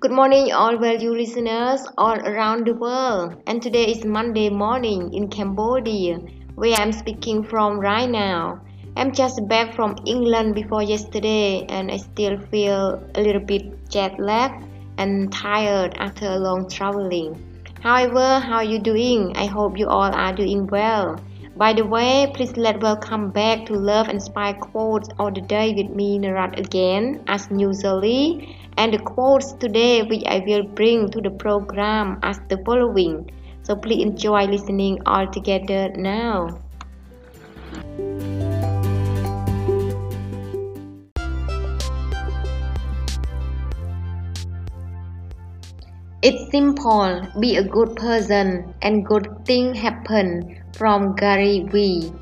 Good morning, all value listeners all around the world. And today is Monday morning in Cambodia, where I'm speaking from right now. I'm just back from England before yesterday, and I still feel a little bit jet lagged and tired after a long traveling. However, how are you doing? I hope you all are doing well. By the way, please let welcome back to Love and Quotes all the day with me, Narat again, as usually. And the quotes today which I will bring to the program as the following. So please enjoy listening all together now. It's simple. Be a good person and good things happen from Gary Vee.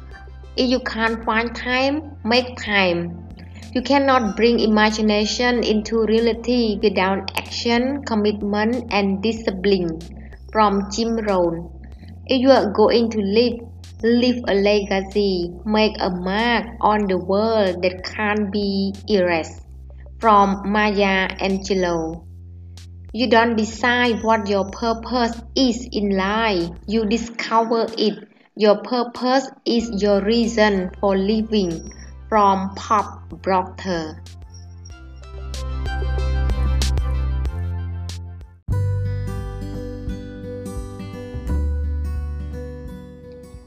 If you can't find time, make time. You cannot bring imagination into reality without action, commitment, and discipline. From Jim Rohn. If you are going to live, leave a legacy, make a mark on the world that can't be erased. From Maya Angelou. You don't decide what your purpose is in life, you discover it. Your purpose is your reason for living. From Pop.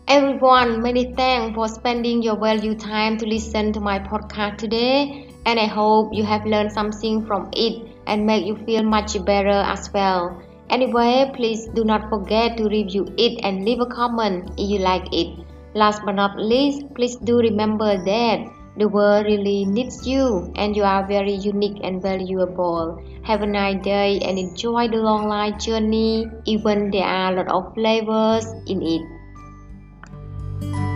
Everyone, many thanks for spending your valuable time to listen to my podcast today, and I hope you have learned something from it and make you feel much better as well. Anyway, please do not forget to review it and leave a comment if you like it. Last but not least, please do remember that the world really needs you and you are very unique and valuable. Have a nice day and enjoy the long life journey, even there are a lot of flavors in it.